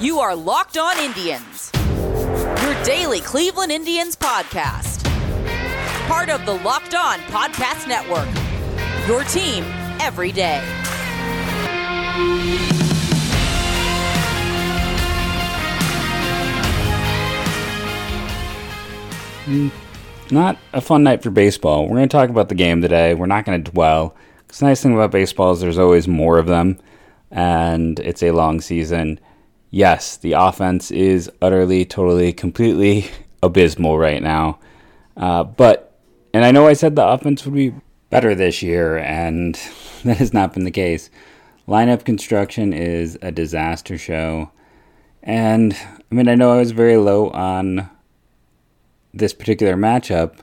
You are Locked On Indians, your daily Cleveland Indians podcast. Part of the Locked On Podcast Network, your team every day. Mm, not a fun night for baseball. We're going to talk about the game today. We're not going to dwell. The nice thing about baseball is there's always more of them, and it's a long season. Yes, the offense is utterly, totally, completely abysmal right now. Uh, but, and I know I said the offense would be better this year, and that has not been the case. Lineup construction is a disaster show. And, I mean, I know I was very low on this particular matchup,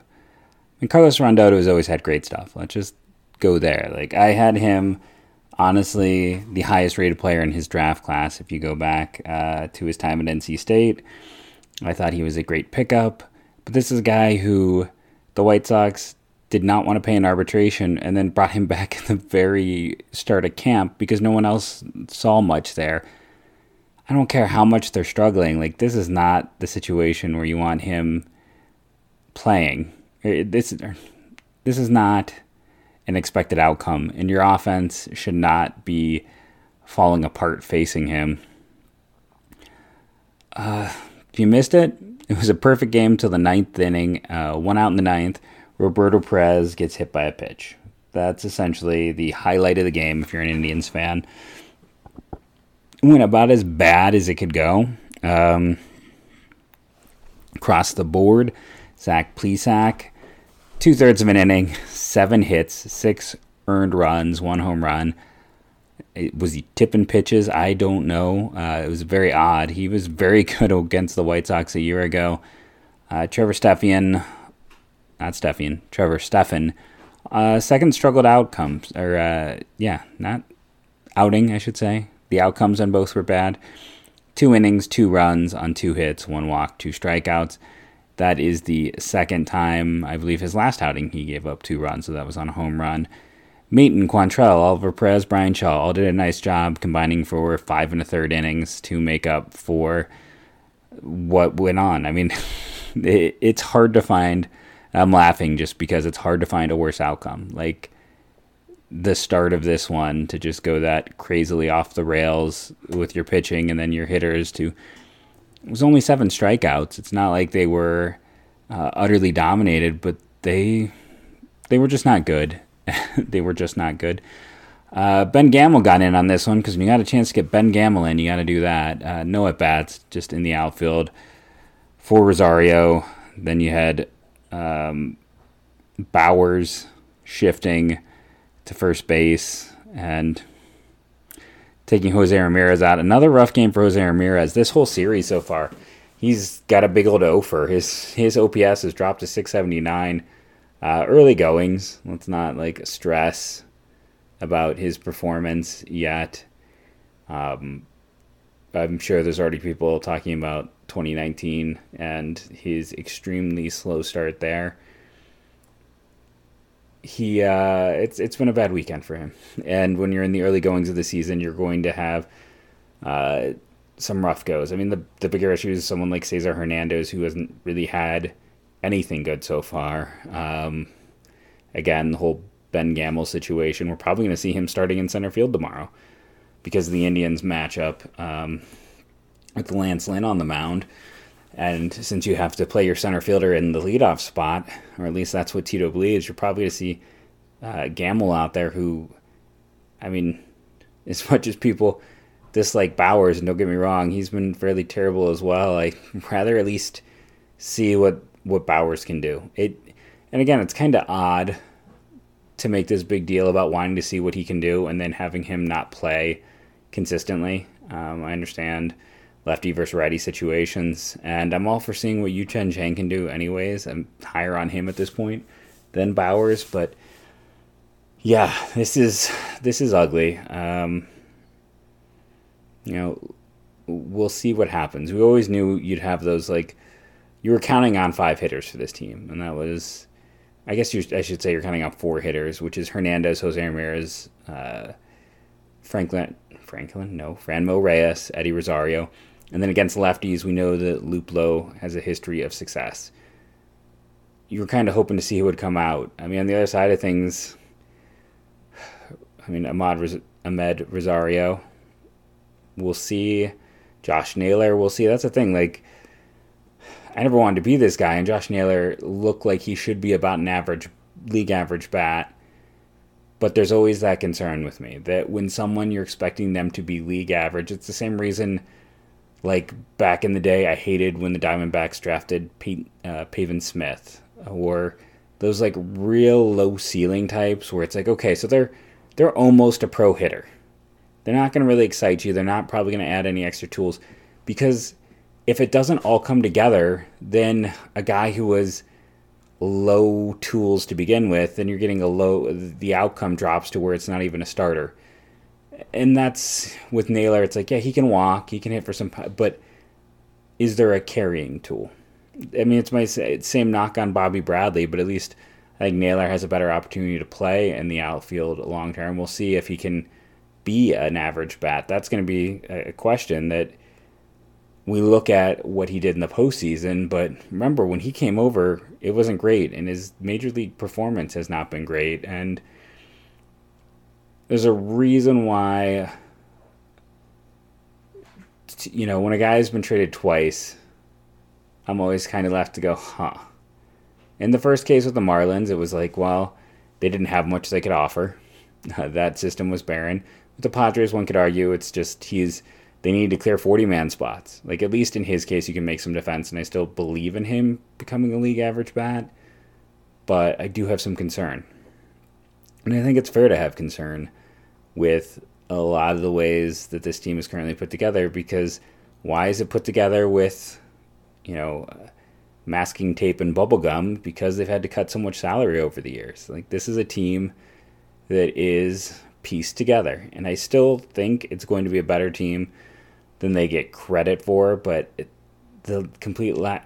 and Carlos Rodón has always had great stuff. Let's just go there. Like I had him, honestly, the highest rated player in his draft class. If you go back uh, to his time at NC State, I thought he was a great pickup. But this is a guy who the White Sox did not want to pay an arbitration and then brought him back at the very start of camp because no one else saw much there. I don't care how much they're struggling. Like this is not the situation where you want him playing. This this is not an expected outcome, and your offense should not be falling apart facing him. Uh, if you missed it, it was a perfect game till the ninth inning. Uh, one out in the ninth. Roberto Perez gets hit by a pitch. That's essentially the highlight of the game if you're an Indians fan. went about as bad as it could go. Um, across the board, Zach Plesac, two thirds of an inning, seven hits, six earned runs, one home run. It, was he tipping pitches? I don't know. Uh, it was very odd. He was very good against the White Sox a year ago. Uh, Trevor Stephan, not Stephan, Trevor Steffen, uh, second struggled outcomes, or uh, yeah, not outing, I should say. The outcomes on both were bad. Two innings, two runs on two hits, one walk, two strikeouts. That is the second time, I believe, his last outing he gave up two runs, so that was on a home run. Maton, Quantrill, Oliver Perez, Bryan Shaw all did a nice job combining for five and a third innings to make up for what went on. I mean, it, it's hard to find. I'm laughing just because it's hard to find a worse outcome. Like the start of this one to just go that crazily off the rails with your pitching and then your hitters to it was only seven strikeouts. It's not like they were uh, utterly dominated, but they they were just not good. they were just not good. Uh, ben Gamel got in on this one because when you got a chance to get Ben Gamel in, you got to do that. Uh, no at bats, just in the outfield for Rosario. Then you had um, Bauers shifting to first base and taking Jose Ramirez out. Another rough game for Jose Ramirez. This whole series so far, he's got a big old offer. His his OPS has dropped to 679. Uh, early goings. Let's not like stress about his performance yet. Um, I'm sure there's already people talking about 2019 and his extremely slow start there he uh, it's it's been a bad weekend for him. And when you're in the early goings of the season, you're going to have uh, some rough goes. I mean, the the bigger issue is someone like Cesar Hernandez who hasn't really had anything good so far. Um, again, the whole Ben Gamel situation. We're probably going to see him starting in center field tomorrow because of the Indians matchup um, with Lance Lynn on the mound. And since you have to play your center fielder in the leadoff spot, or at least that's what Tito believes, you're probably going to see uh, Gamel out there who, I mean, as much as people dislike Bauers, and don't get me wrong, he's been fairly terrible as well. I'd rather at least see what, what Bauers can do. It, and again, it's kind of odd to make this big deal about wanting to see what he can do and then having him not play consistently. Um, I understand lefty versus righty situations. And I'm all for seeing what Yu Chen Chang can do, anyways. I'm higher on him at this point than Bauers, but yeah, this is this is ugly. Um, you know, we'll see what happens. We always knew you'd have those like you were counting on five hitters for this team, and that was. I guess I should say you're counting on four hitters, which is Hernandez, Jose Ramirez, uh, Franklin, Franklin, no, Franmil Reyes, Eddie Rosario, And then against lefties, we know that Luplow has a history of success. You were kind of hoping to see who would come out. I mean, on the other side of things, I mean, Ahmad, Amed Rosario, we'll see. Josh Naylor, we'll see. That's the thing. Like, I never wanted to be this guy, and Josh Naylor looked like he should be about an average, league average bat. But there's always that concern with me that when someone you're expecting them to be league average, it's the same reason like back in the day, I hated when the Diamondbacks drafted Pete, uh, Pavin Smith or those like real low ceiling types where it's like, okay, so they're they're almost a pro hitter. They're not going to really excite you. They're not probably going to add any extra tools because if it doesn't all come together, then a guy who was low tools to begin with, then you're getting a low. The outcome drops to where it's not even a starter and that's with Naylor. It's like, yeah, he can walk, he can hit for some, but is there a carrying tool? I mean, it's my same knock on Bobby Bradley, but at least I think Naylor has a better opportunity to play in the outfield long term. We'll see if he can be an average bat. That's going to be a question that we look at what he did in the postseason. But remember, when he came over, it wasn't great, and his major league performance has not been great. And there's a reason why you know when a guy's been traded twice i'm always kind of left to go huh. In the first case with the marlins it was like well they didn't have much they could offer. That system was barren. With the padres one could argue it's just he's they need to clear 40 man spots. Like at least in his case you can make some defense and i still believe in him becoming a league average bat but i do have some concern. And i think it's fair to have concern with a lot of the ways that this team is currently put together because why is it put together with, you know, masking tape and bubblegum? Because they've had to cut so much salary over the years. Like, this is a team that is pieced together. And I still think it's going to be a better team than they get credit for, but it, the complete la-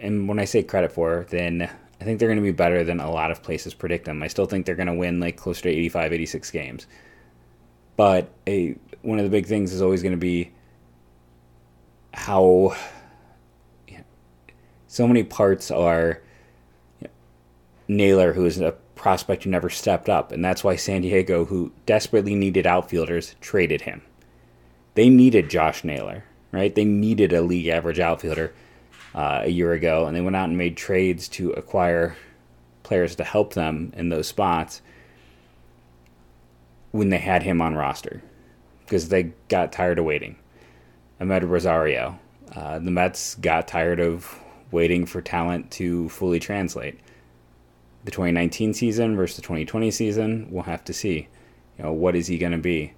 and when I say credit for, then I think they're going to be better than a lot of places predict them. I still think they're going to win like closer to 85, 86 games. But a one of the big things is always going to be how you know, so many parts are you know, Naylor, who is a prospect who never stepped up, and that's why San Diego, who desperately needed outfielders, traded him. They needed Josh Naylor, right? They needed a league average outfielder uh, a year ago, and they went out and made trades to acquire players to help them in those spots when they had him on roster because they got tired of waiting. Amed Rosario. Uh, the Mets got tired of waiting for talent to fully translate. The 2019 season versus the 2020 season, we'll have to see. You know, what is he going to be?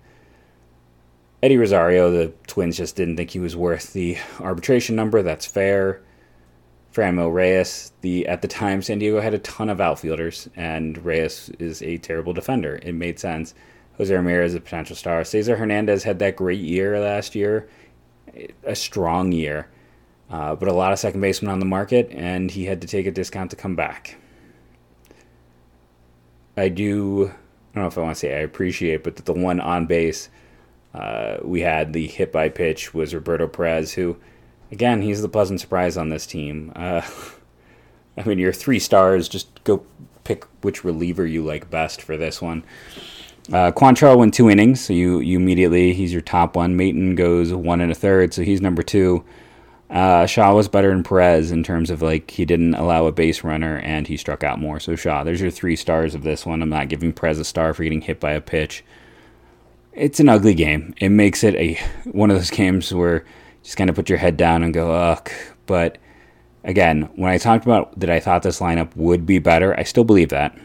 Eddie Rosario, the Twins just didn't think he was worth the arbitration number. That's fair. Franmil Reyes, the at the time San Diego had a ton of outfielders, and Reyes is a terrible defender. It made sense. Jose Ramirez, a potential star. Cesar Hernandez had that great year last year, a strong year, uh, but a lot of second basemen on the market, and he had to take a discount to come back. I do, I don't know if I want to say I appreciate, but the one on base uh, we had, the hit by pitch, was Roberto Perez, who, again, he's the pleasant surprise on this team. Uh, I mean, your three stars, just go pick which reliever you like best for this one. Uh, Quantrill went two innings, so you, you immediately he's your top one. Maton goes one and a third, so he's number two. Uh, Shaw was better than Perez in terms of like he didn't allow a base runner and he struck out more. So Shaw, there's your three stars of this one. I'm not giving Perez a star for getting hit by a pitch. It's an ugly game. It makes it a one of those games where you just kind of put your head down and go ugh. But again, when I talked about that, I thought this lineup would be better. I still believe that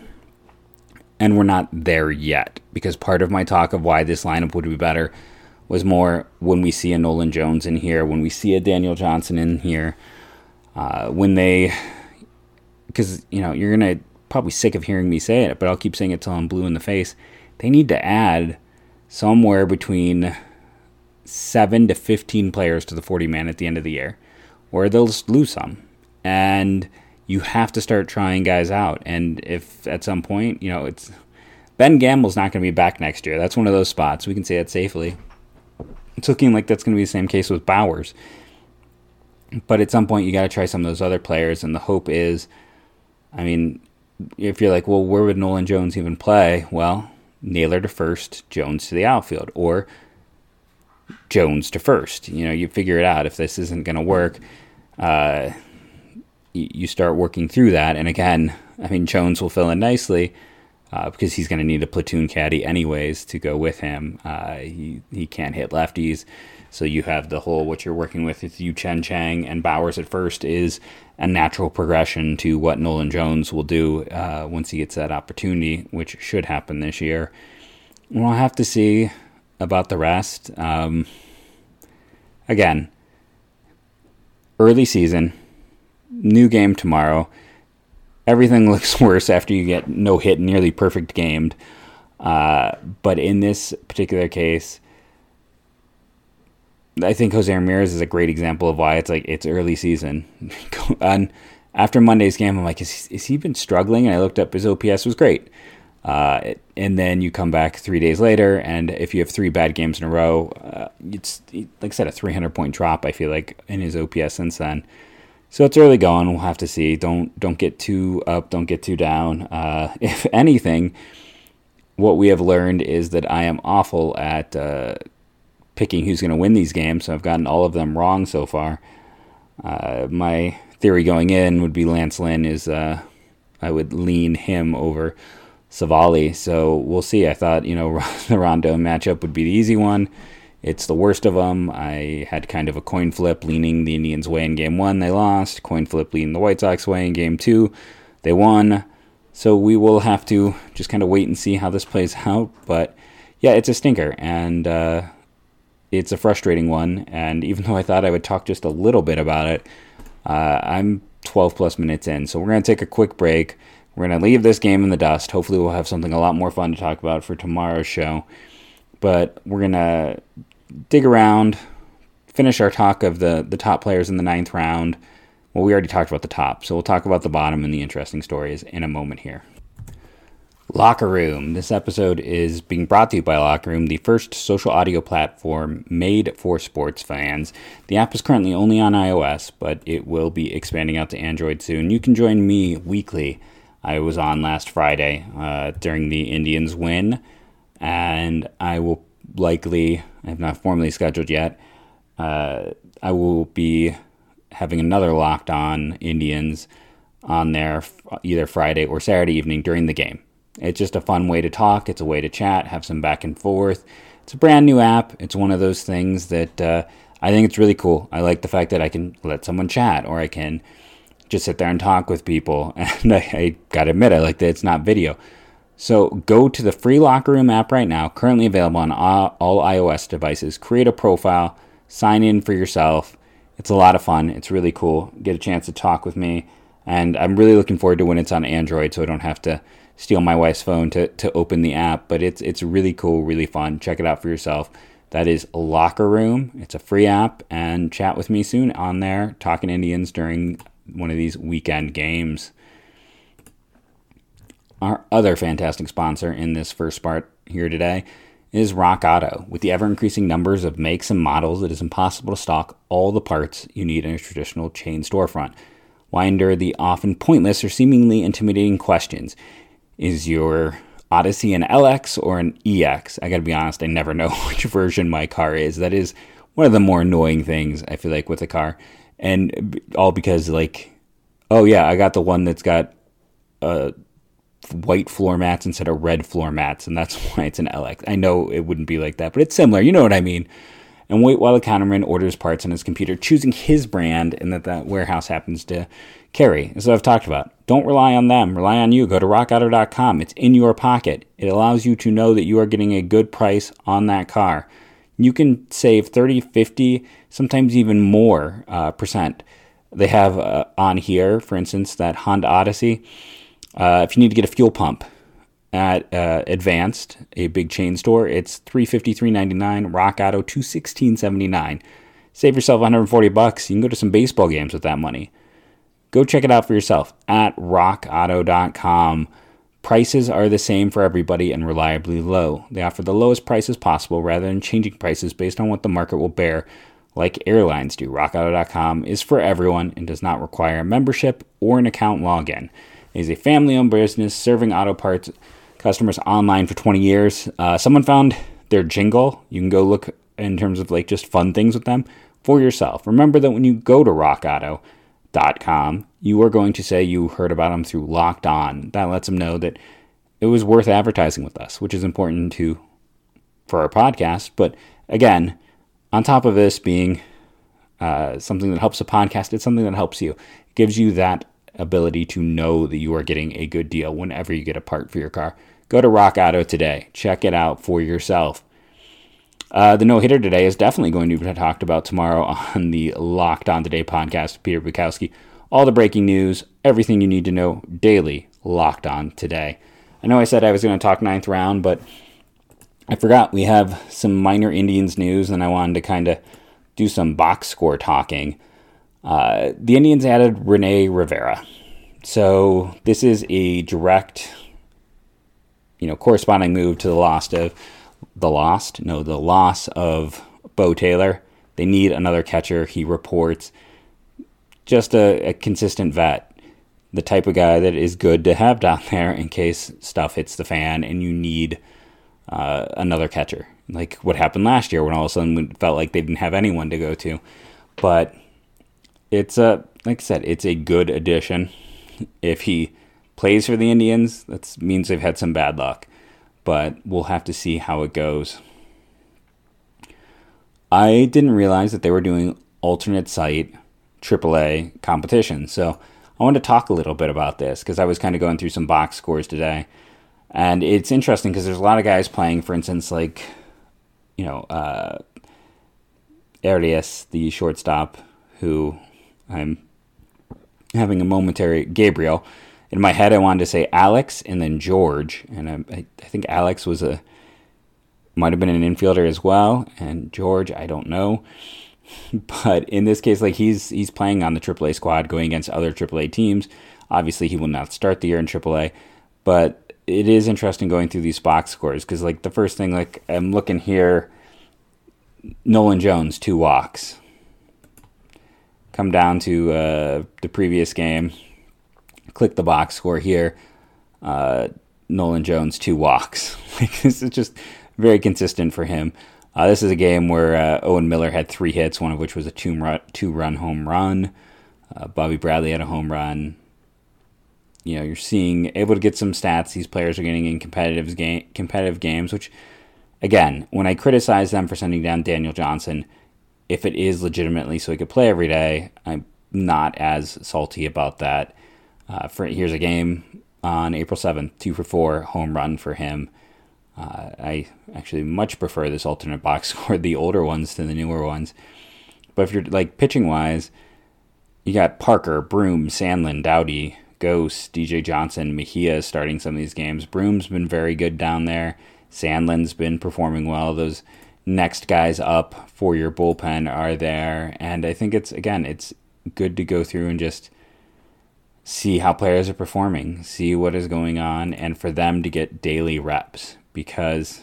and we're not there yet because part of my talk of why this lineup would be better was more when we see a Nolan Jones in here, when we see a Daniel Johnson in here, uh, when they, because you know you're gonna probably sick of hearing me say it, but I'll keep saying it till I'm blue in the face. They need to add somewhere between seven to fifteen players to the 40 man at the end of the year, or they'll lose some, and you have to start trying guys out. And if at some point, you know, it's Ben Gamel's not going to be back next year. That's one of those spots. We can say that safely. It's looking like that's going to be the same case with Bauers. But at some point, you got to try some of those other players, and the hope is, I mean, if you're like, well, where would Nolan Jones even play? Well, Naylor to first, Jones to the outfield, or Jones to first. You know, you figure it out. If this isn't going to work, uh, you start working through that. And again, I mean, Jones will fill in nicely uh, because he's going to need a platoon caddy anyways to go with him. Uh, he he can't hit lefties, so you have the whole what you're working with with Yu Chen Chang and Bauers at first is a natural progression to what Nolan Jones will do uh, once he gets that opportunity, which should happen this year. We'll have to see about the rest. Um, again, early season, new game tomorrow. Everything looks worse after you get no hit, nearly perfect gamed. Uh, but in this particular case, I think Jose Ramirez is a great example of why it's like it's early season. and after Monday's game, I'm like, is, is he been struggling? And I looked up his OPS was great. Uh, and then you come back three days later, and if you have three bad games in a row, uh, it's like I said, a 300 point drop. I feel like in his OPS since then. So it's early going. We'll have to see. Don't don't get too up. Don't get too down. Uh, if anything, what we have learned is that I am awful at uh, picking who's going to win these games. So I've gotten all of them wrong so far. Uh, my theory going in would be Lance Lynn is uh, I would lean him over Civale. So we'll see. I thought, you know, the Rondo matchup would be the easy one. It's the worst of them. I had kind of a coin flip leaning the Indians' way in game one. They lost. Coin flip leaning the White Sox way in game two. They won. So we will have to just kind of wait and see how this plays out. But yeah, it's a stinker. And uh, it's a frustrating one. And even though I thought I would talk just a little bit about it, uh, I'm 12 plus minutes in. So we're going to take a quick break. We're going to leave this game in the dust. Hopefully, we'll have something a lot more fun to talk about for tomorrow's show. But we're going to dig around, finish our talk of the, the top players in the ninth round. Well, we already talked about the top, so we'll talk about the bottom and the interesting stories in a moment here. Locker Room. This episode is being brought to you by Locker Room, the first social audio platform made for sports fans. The app is currently only on iOS, but it will be expanding out to Android soon. You can join me weekly I was on last Friday uh, during the Indians win, and I will likely, I have not formally scheduled yet, uh, I will be having another locked on Indians on there either Friday or Saturday evening during the game. It's just a fun way to talk, it's a way to chat, have some back and forth. It's a brand new app. It's one of those things that uh, I think it's really cool. I like the fact that I can let someone chat or I can just sit there and talk with people. And I, I gotta admit, I like that it's not video. So go to the free Locker Room app right now, currently available on all, all iOS devices. Create a profile, sign in for yourself. It's a lot of fun. It's really cool. Get a chance to talk with me. And I'm really looking forward to when it's on Android so I don't have to steal my wife's phone to, to open the app. But it's it's really cool, really fun. Check it out for yourself. That is Locker Room. It's a free app and chat with me soon on there, talking Indians during one of these weekend games. Our other fantastic sponsor in this first part here today is Rock Auto. With the ever increasing numbers of makes and models, it is impossible to stock all the parts you need in a traditional chain storefront. Why endure the often pointless or seemingly intimidating questions? Is your Odyssey an LX or an EX? I gotta be honest, I never know which version my car is. That is one of the more annoying things I feel like with a car and all because like, oh yeah, I got the one that's got uh, white floor mats instead of red floor mats, and that's why it's an LX. I know it wouldn't be like that, but it's similar. You know what I mean? And wait while the counterman orders parts on his computer, choosing his brand and that that warehouse happens to carry. As I've talked about, don't rely on them. Rely on you. Go to rockauto.com. It's in your pocket. It allows you to know that you are getting a good price on that car you can save 30, 50, sometimes even more uh, percent. They have uh, on here, for instance, that Honda Odyssey. Uh, if you need to get a fuel pump at uh, Advanced, a big chain store, it's 350 399 Rock Auto 216.79. Save yourself 140 bucks. You can go to some baseball games with that money. Go check it out for yourself at rockauto.com. Prices are the same for everybody and reliably low. They offer the lowest prices possible rather than changing prices based on what the market will bear, like airlines do. RockAuto.com is for everyone and does not require a membership or an account login. Is a family owned business serving auto parts customers online for 20 years. Uh, someone found their jingle. You can go look in terms of like just fun things with them for yourself. Remember that when you go to rockauto.com, you are going to say you heard about them through Locked On. That lets them know that it was worth advertising with us, which is important to for our podcast. But again, on top of this being uh, something that helps a podcast, it's something that helps you. It gives you that ability to know that you are getting a good deal whenever you get a part for your car. Go to Rock Auto today. Check it out for yourself. Uh, the no hitter today is definitely going to be talked about tomorrow on the Locked On Today podcast. With Peter Bukowski. All the breaking news, everything you need to know daily, locked on today. I know I said I was going to talk ninth round, but I forgot we have some minor Indians news, and I wanted to kind of do some box score talking. Uh, the Indians added Rene Rivera. So this is a direct, you know, corresponding move to the loss of the lost, no, the loss of Beau Taylor. They need another catcher. He reports just a, a consistent vet, the type of guy that is good to have down there in case stuff hits the fan and you need uh, another catcher. Like what happened last year when all of a sudden it felt like they didn't have anyone to go to. But it's a like I said, it's a good addition. If he plays for the Indians, that means they've had some bad luck. But we'll have to see how it goes. I didn't realize that they were doing alternate site AAA competition. So I wanted to talk a little bit about this because I was kind of going through some box scores today. And it's interesting because there's a lot of guys playing, for instance, like, you know, uh, Arias, the shortstop, who I'm having a momentary Gabriel. In my head, I wanted to say Alex and then George, and I, I think Alex was a might have been an infielder as well, and George, I don't know. But in this case, like he's he's playing on the AAA squad, going against other AAA teams. Obviously, he will not start the year in AAA, but it is interesting going through these box scores because, like, the first thing, like, I'm looking here, Nolan Jones two walks, come down to uh, the previous game, click the box score here. Uh, Nolan Jones, two walks. this is just very consistent for him. Uh, this is a game where uh, Owen Miller had three hits, one of which was a two run, two run home run. Uh, Bobby Bradley had a home run. You know, you're seeing able to get some stats these players are getting in competitive game competitive games. Which, again, when I criticize them for sending down Daniel Johnson, if it is legitimately so he could play every day, I'm not as salty about that. Uh, for here's a game on April 7th, two for four, home run for him. Uh, I actually much prefer this alternate box score, the older ones to the newer ones. But if you're like pitching wise, you got Parker, Broom, Sandlin, Dowdy, Gose, DJ Johnson, Mejia starting some of these games. Broom's been very good down there. Sandlin's been performing well. Those next guys up for your bullpen are there. And I think it's, again, it's good to go through and just see how players are performing, see what is going on, and for them to get daily reps because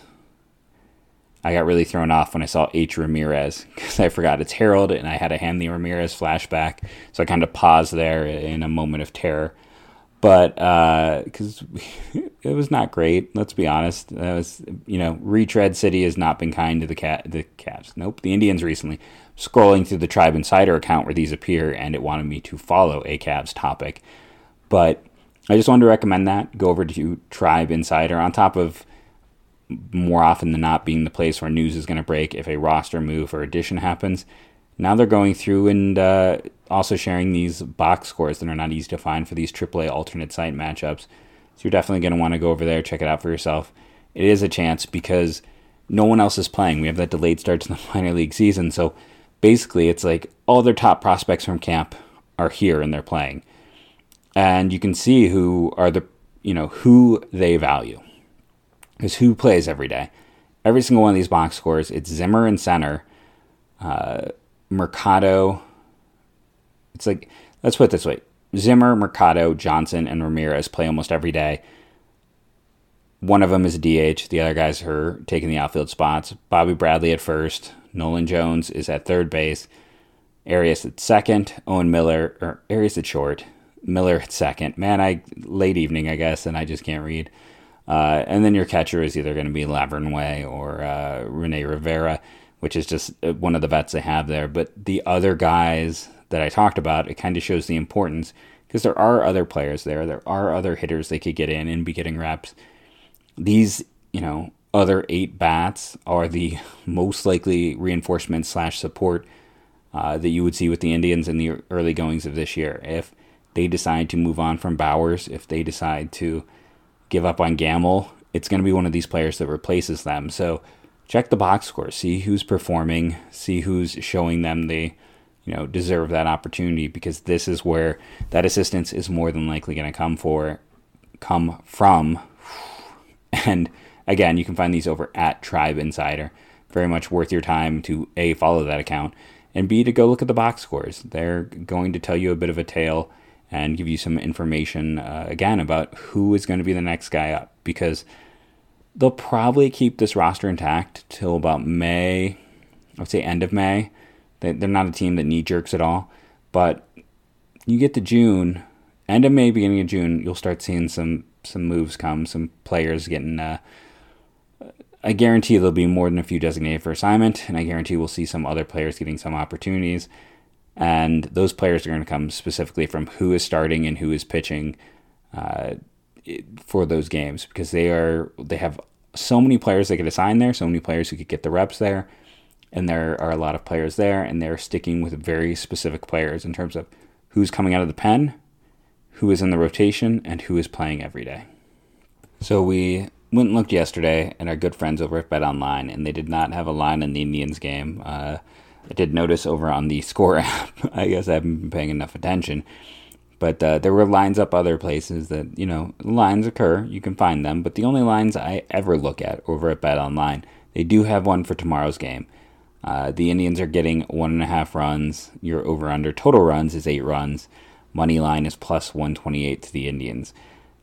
I got really thrown off when I saw H. Ramirez because I forgot it's Harold and I had a Hanley Ramirez flashback. So I kind of paused there in a moment of terror but because uh, it was not great. Let's be honest. That was you know retread city has not been kind to the cat the Cavs. Nope, the Indians recently. Scrolling through the Tribe Insider account where these appear, and it wanted me to follow a Cavs topic, but I just wanted to recommend that. Go over to Tribe Insider on top of more often than not being the place where news is going to break if a roster move or addition happens. Now they're going through and uh, also sharing these box scores that are not easy to find for these AAA alternate site matchups. So you're definitely going to want to go over there, check it out for yourself. It is a chance because no one else is playing. We have that delayed start to the minor league season. So basically, it's like all their top prospects from camp are here and they're playing. And you can see who are the, you know, who they value. Because who plays every day? Every single one of these box scores, it's Zimmer and center. Uh, Mercado. It's like, let's put it this way Zimmer, Mercado, Johnson, and Ramirez play almost every day. One of them is DH. The other guys are taking the outfield spots. Bobby Bradley at first. Nolan Jones is at third base. Arias at second. Owen Miller, or Arias at short. Miller at second. Man, I late evening, I guess, and I just can't read. Uh, and then your catcher is either going to be Lavarnway or uh, Rene Rivera, which is just uh, one of the vets they have there. But the other guys that I talked about, it kind of shows the importance because there are other players there. There are other hitters they could get in and be getting reps. These, you know, other eight bats are the most likely reinforcement slash support uh, that you would see with the Indians in the early goings of this year. If they decide to move on from Bauers, if they decide to give up on Gamel, it's going to be one of these players that replaces them. So check the box score, see who's performing, see who's showing them they, you know, deserve that opportunity because this is where that assistance is more than likely going to come for, come from. And again, you can find these over at Tribe Insider. Very much worth your time to a follow that account and b to go look at the box scores. They're going to tell you a bit of a tale and give you some information uh, again about who is going to be the next guy up because they'll probably keep this roster intact till about May. I would say end of May. They're not a team that knee jerks at all, but you get to June, end of May, beginning of June, you'll start seeing some some moves come, some players getting. Uh, I guarantee there'll be more than a few designated for assignment, and I guarantee we'll see some other players getting some opportunities. And those players are going to come specifically from who is starting and who is pitching uh, for those games because they are they have so many players they could assign there, so many players who could get the reps there, and there are a lot of players there, and they're sticking with very specific players in terms of who's coming out of the pen, who is in the rotation, and who is playing every day. So we went and looked yesterday and our good friends over at Bet Online, and they did not have a line in the Indians game. Uh, I did notice over on the score app. I guess I haven't been paying enough attention. But uh, there were lines up other places that, you know, lines occur. You can find them. But the only lines I ever look at over at Bet Online, they do have one for tomorrow's game. Uh, the Indians are getting one and a half runs. Your over under total runs is eight runs. Money line is plus 128 to the Indians.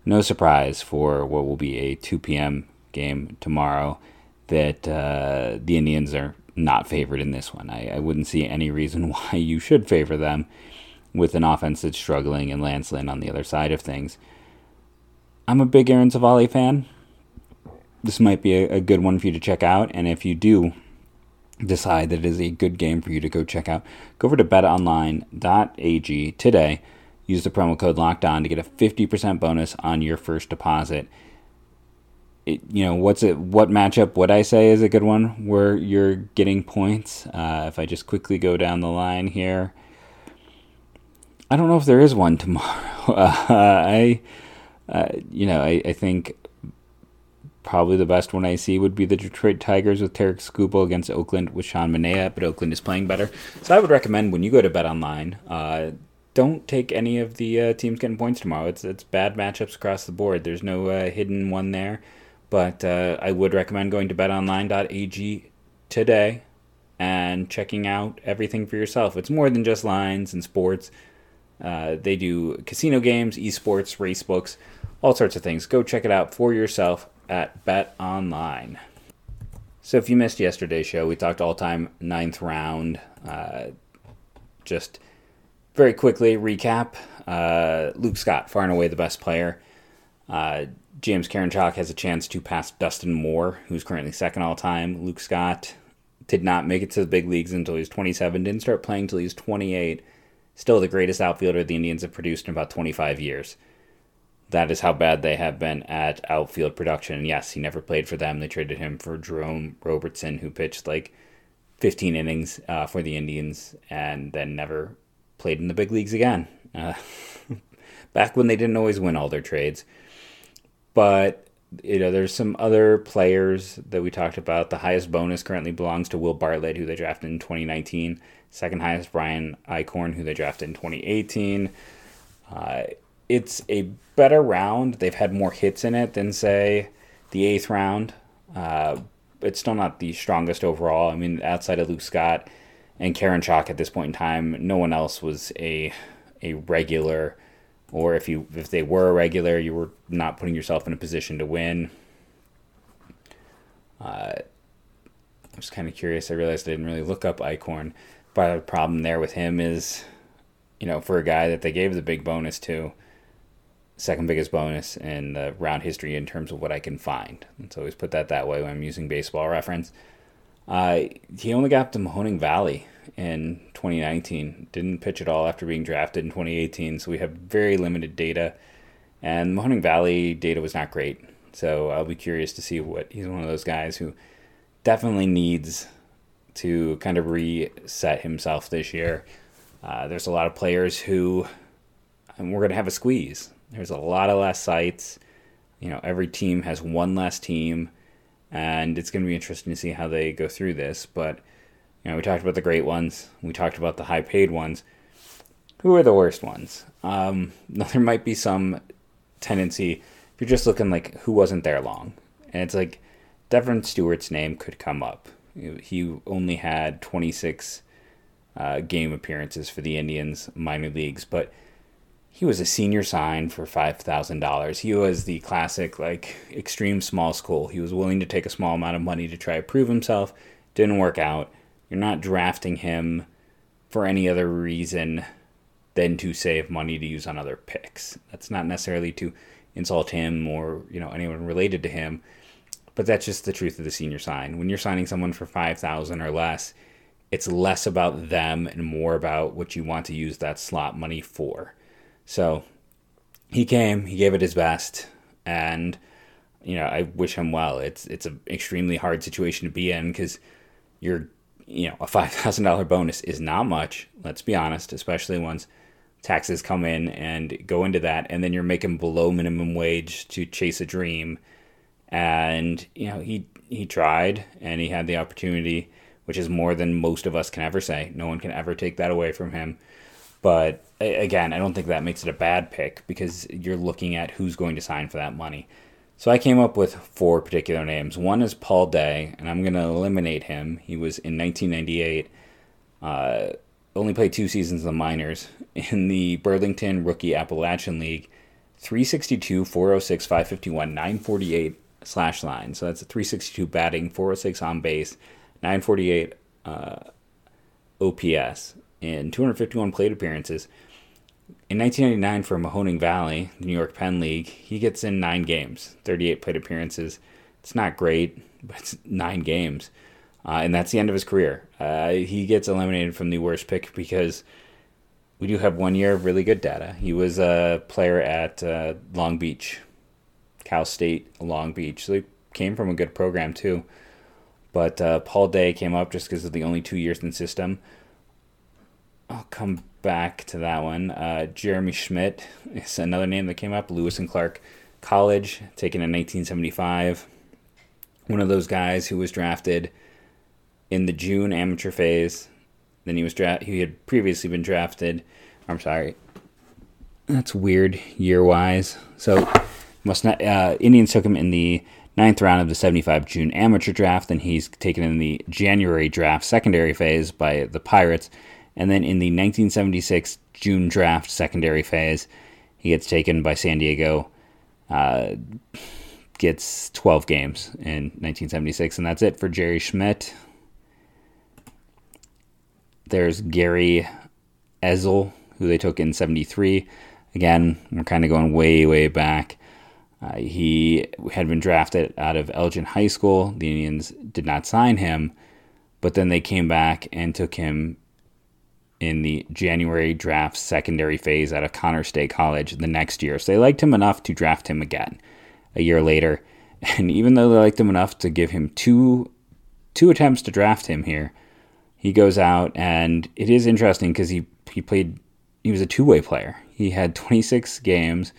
No surprise for what will be a 2 p.m. game tomorrow that uh, the Indians are not favored in this one. I, I wouldn't see any reason why you should favor them with an offense that's struggling and Lance Lynn on the other side of things. I'm a big Aaron Civale fan. This might be a, a good one for you to check out, and if you do decide that it is a good game for you to go check out, go over to betonline.ag today. Use the promo code locked on to get a 50% bonus on your first deposit it, you know, what's it? What matchup would I say is a good one where you're getting points? Uh, if I just quickly go down the line here, I don't know if there is one tomorrow. Uh, I, uh, you know, I, I think probably the best one I see would be the Detroit Tigers with Tarik Skubal against Oakland with Sean Manaea, but Oakland is playing better. So I would recommend when you go to Bet Online, uh, don't take any of the uh, teams getting points tomorrow. It's it's bad matchups across the board. There's no uh, hidden one there. But uh, I would recommend going to betonline.ag today and checking out everything for yourself. It's more than just lines and sports. Uh, they do casino games, esports, race books, all sorts of things. Go check it out for yourself at Bet Online. So if you missed yesterday's show, we talked all time ninth round. Uh, just very quickly recap: uh, Luke Scott, far and away the best player. Uh, James Karinchak has a chance to pass Dustin Moore, who's currently second all time. Luke Scott did not make it to the big leagues until he was 27, didn't start playing until he was 28. Still the greatest outfielder the Indians have produced in about 25 years. That is how bad they have been at outfield production. And yes, he never played for them. They traded him for Jeriome Robertson, who pitched like 15 innings uh, for the Indians and then never played in the big leagues again. Uh, back when they didn't always win all their trades. But you know, there's some other players that we talked about. The highest bonus currently belongs to Will Bartlett, who they drafted in 2019. Second highest, Brian Eichhorn, who they drafted in 2018. Uh, it's a better round. They've had more hits in it than, say, the eighth round. Uh, it's still not the strongest overall. I mean, outside of Luke Scott and Karinchak at this point in time, no one else was a a regular or if you if they were regular, you were not putting yourself in a position to win. Uh, I was kind of curious. I realized I didn't really look up Eichhorn. But the problem there with him is, you know, for a guy that they gave the big bonus to, second biggest bonus in the round history in terms of what I can find. Let's always put that that way when I'm using baseball reference. Uh, he only got to Mahoning Valley in 2019. Didn't pitch at all after being drafted in 2018, so we have very limited data. And Mahoning Valley data was not great. So I'll be curious to see what he's one of those guys who definitely needs to kind of reset himself this year. Uh, there's a lot of players who, and we're going to have a squeeze. There's a lot of less sites. You know, every team has one less team, and it's going to be interesting to see how they go through this. But, you know, we talked about the great ones, we talked about the high paid ones. Who are the worst ones? Um, there might be some tendency, if you're just looking like who wasn't there long. And it's like Devin Stewart's name could come up. He only had 26 uh, game appearances for the Indians minor leagues, but he was a senior sign for $5,000. He was the classic, like, extreme small school. He was willing to take a small amount of money to try to prove himself. Didn't work out. You're not drafting him for any other reason than to save money to use on other picks. That's not necessarily to insult him or, you know, anyone related to him, but that's just the truth of the senior sign. When you're signing someone for 5000 or less, it's less about them and more about what you want to use that slot money for. So he came, he gave it his best, and you know I wish him well. It's it's an extremely hard situation to be in because you're you know a five thousand dollar bonus is not much. Let's be honest, especially once taxes come in and go into that, and then you're making below minimum wage to chase a dream. And you know he he tried and he had the opportunity, which is more than most of us can ever say. No one can ever take that away from him. But again, I don't think that makes it a bad pick because you're looking at who's going to sign for that money. So I came up with four particular names. One is Paul Day, and I'm going to eliminate him. He was in 1998. Uh, only played two seasons in the minors. In the Burlington Rookie Appalachian League, 362, 406, 551, 948 slash line. So that's a 362 batting, 406 on base, 948 uh, OPS in 251 plate appearances. In 1999, for Mahoning Valley, the New York Penn League, he gets in nine games, 38 plate appearances. It's not great, but it's nine games. Uh, and that's the end of his career. Uh, he gets eliminated from the worst pick because we do have one year of really good data. He was a player at uh, Long Beach, Cal State Long Beach. So he came from a good program too. But uh, Paul Day came up just because of the only two years in the system. I'll come back to that one. Uh, Jeremy Schmidt is another name that came up. Lewis and Clark College, taken in 1975. One of those guys who was drafted in the June amateur phase. Then he was dra- he had previously been drafted. I'm sorry. That's weird year wise. So must not. Uh, Indians took him in the ninth round of the 75 June amateur draft. Then he's taken in the January draft secondary phase by the Pirates and then in the 1976 June draft secondary phase, he gets taken by San Diego, uh, gets 12 games in 1976, and that's it for Jerry Schmidt. There's Gary Ezel, who they took in 73. Again, we're kind of going way, way back. Uh, he had been drafted out of Elgin High School. The Indians did not sign him, but then they came back and took him in the January draft secondary phase out of Connors State College the next year. So they liked him enough to draft him again a year later. And even though they liked him enough to give him two two attempts to draft him here, he goes out and it is interesting because he he played he was a two way player. He had 26 games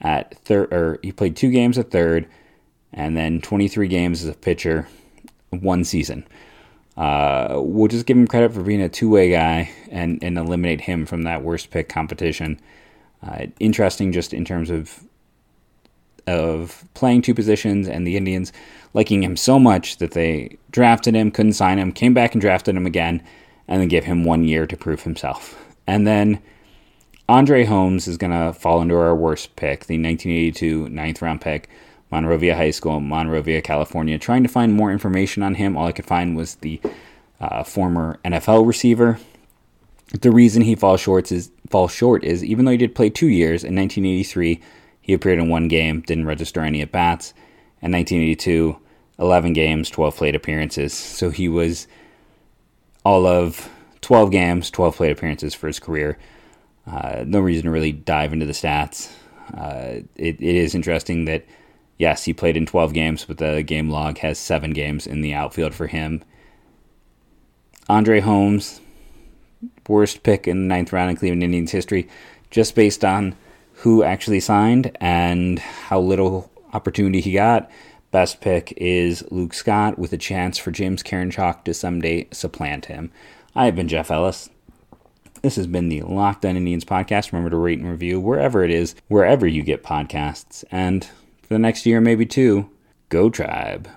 at third, or he played two games at third, and then 23 games as a pitcher, one season. Uh, we'll just give him credit for being a two way guy and, and eliminate him from that worst pick competition. Uh, interesting just in terms of of playing two positions and the Indians liking him so much that they drafted him, couldn't sign him, came back and drafted him again, and then give him one year to prove himself. And then Andre Holmes is going to fall into our worst pick, the 1982 ninth round pick. Monrovia High School, Monrovia, California. Trying to find more information on him, all I could find was the uh, former NFL receiver. The reason he falls short is falls short is even though he did play two years in 1983, he appeared in one game, didn't register any at bats. In 1982, 11 games, 12 plate appearances. So he was all of 12 games, 12 plate appearances for his career. Uh, no reason to really dive into the stats. Uh, it, it is interesting that, yes, he played in 12 games, but the game log has seven games in the outfield for him. Andre Holmes, worst pick in the ninth round in Cleveland Indians history, just based on who actually signed and how little opportunity he got. Best pick is Luke Scott with a chance for James Karinchak to someday supplant him. I have been Jeff Ellis. This has been the Locked On Indians podcast. Remember to rate and review wherever it is, wherever you get podcasts. And for the next year, maybe two, go tribe.